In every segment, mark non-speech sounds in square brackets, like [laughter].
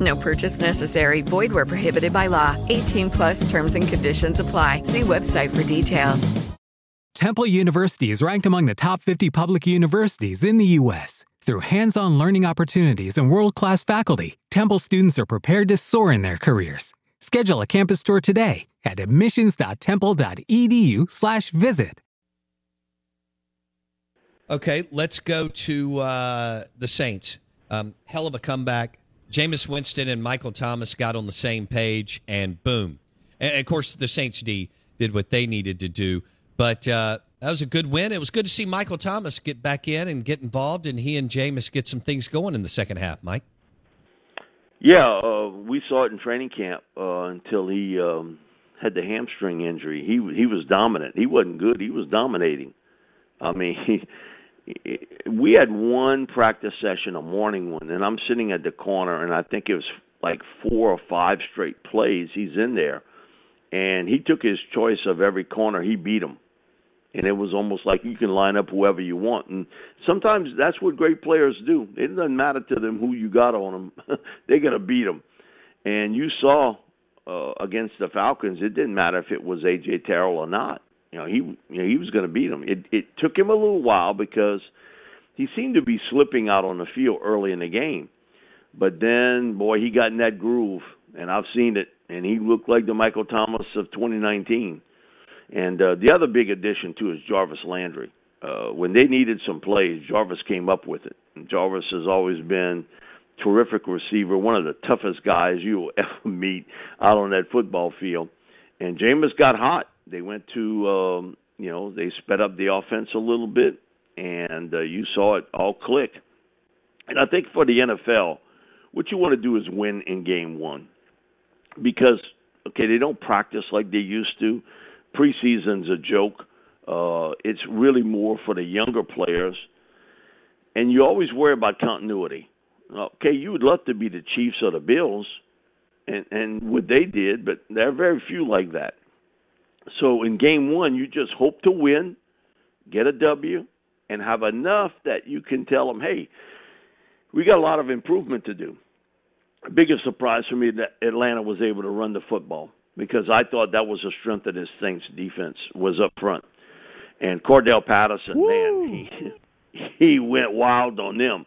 No purchase necessary. Void where prohibited by law. 18 plus terms and conditions apply. See website for details. Temple University is ranked among the top 50 public universities in the U.S. Through hands on learning opportunities and world class faculty, Temple students are prepared to soar in their careers. Schedule a campus tour today at admissions.temple.edu/slash visit. Okay, let's go to uh, the Saints. Um, hell of a comeback. Jameis Winston and Michael Thomas got on the same page, and boom. And of course, the Saints D did what they needed to do. But uh, that was a good win. It was good to see Michael Thomas get back in and get involved, and he and Jameis get some things going in the second half. Mike. Yeah, uh, we saw it in training camp uh, until he um, had the hamstring injury. He he was dominant. He wasn't good. He was dominating. I mean, he, [laughs] we had one practice session, a morning one, and I'm sitting at the corner, and I think it was like four or five straight plays. He's in there, and he took his choice of every corner. He beat him and it was almost like you can line up whoever you want. And sometimes that's what great players do. It doesn't matter to them who you got on them; [laughs] they're gonna beat them. And you saw uh, against the Falcons, it didn't matter if it was AJ Terrell or not. You know, he you know, he was going to beat him. It it took him a little while because he seemed to be slipping out on the field early in the game. But then, boy, he got in that groove, and I've seen it, and he looked like the Michael Thomas of 2019 and uh, the other big addition too is Jarvis Landry. Uh, when they needed some plays, Jarvis came up with it. And Jarvis has always been terrific receiver, one of the toughest guys you will [laughs] ever meet out on that football field. And Jameis got hot. They went to, um, you know, they sped up the offense a little bit, and uh, you saw it all click. And I think for the NFL, what you want to do is win in game one, because okay, they don't practice like they used to preseason's a joke. Uh, it's really more for the younger players, and you always worry about continuity. Okay, you would love to be the Chiefs or the Bills, and and what they did, but there are very few like that. So in game one, you just hope to win, get a W, and have enough that you can tell them, hey, we got a lot of improvement to do. Biggest surprise for me that Atlanta was able to run the football because I thought that was a strength of this Saints defense was up front. And Cordarrelle Patterson, Woo! man, he [laughs] he went wild on them.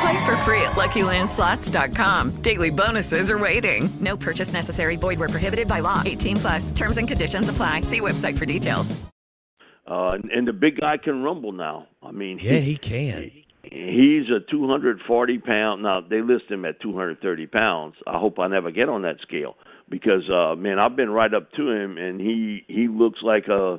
Play for free at LuckyLandSlots.com. Daily bonuses are waiting. No purchase necessary. Void where prohibited by law. 18 plus. Terms and conditions apply. See website for details. Uh, and, and the big guy can rumble now. I mean, Yeah, he can. He's a 240 pound. Now they list him at 230 pounds. I hope I never get on that scale because, uh, man, I've been right up to him, and he he looks like a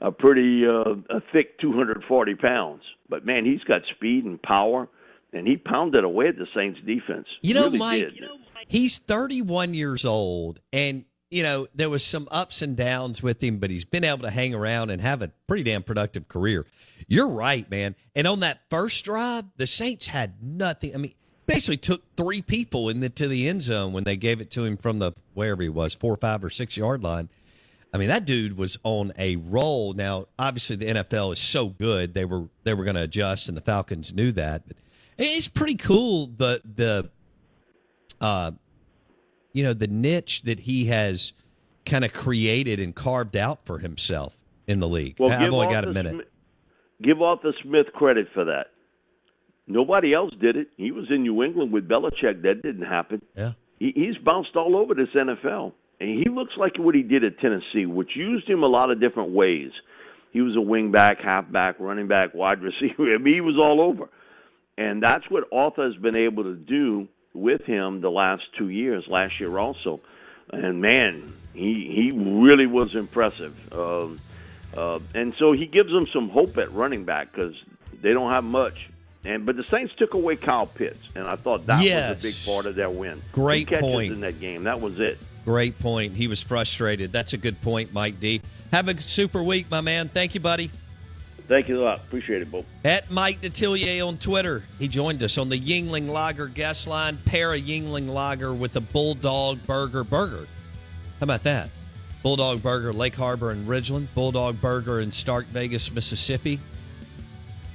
a pretty uh, a thick 240 pounds. But man, he's got speed and power, and he pounded away at the Saints defense. You know, Really Mike, did. he's 31 years old, and you know there was some ups and downs with him, but he's been able to hang around and have a pretty damn productive career. You're right, man. And on that first drive, the Saints had nothing. I mean, basically took three people in the to the end zone when they gave it to him from the wherever he was, four, five, or six yard line. I mean, that dude was on a roll. Now, obviously, the NFL is so good; they were they were going to adjust, and the Falcons knew that. But it's pretty cool the the uh, you know, the niche that he has kind of created and carved out for himself in the league. Well, I've only got a minute. Smith- give Arthur Smith credit for that. Nobody else did it. He was in New England with Belichick. That didn't happen. Yeah. He, he's bounced all over this NFL, and he looks like what he did at Tennessee, which used him a lot of different ways. He was a wing back, half back, running back, wide receiver. [laughs] I mean, he was all over, and that's what Arthur has been able to do with him the last two years. Last year also, and man, he he really was impressive. Um, uh, and so he gives them some hope at running back because they don't have much. And but the Saints took away Kyle Pitts, and I thought that Yes. was a big part of their win. Great point. in that game. That was it. Great point. He was frustrated. That's a good point, Mike D. Have a super week, my man. Thank you, buddy. Thank you a lot. Appreciate it, Bo. At Mike Detillier on Twitter. He joined us on the Yuengling Lager guest line. Pair a Yuengling Lager with a Bulldog Burger burger. How about that? Bulldog Burger, Lake Harbor and Ridgeland. Bulldog Burger in Stark Vegas, Mississippi.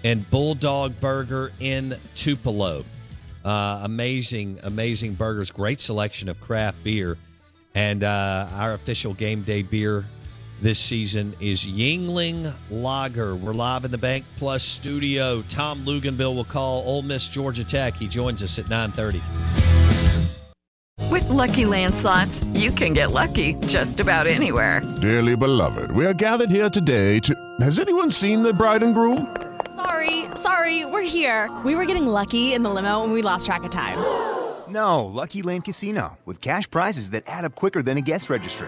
And Bulldog Burger in Tupelo. Uh, amazing, amazing burgers. Great selection of craft beer. And uh, our official game day beer this season is Yuengling Lager. We're live in the Bank Plus studio. Tom Luginbill will call Ole Miss Georgia Tech. He joins us at 930. With Lucky Land slots, you can get lucky just about anywhere. Dearly beloved, we are gathered here today to. Has anyone seen the bride and groom? Sorry, sorry, we're here. We were getting lucky in the limo and we lost track of time. No, Lucky Land Casino, with cash prizes that add up quicker than a guest registry.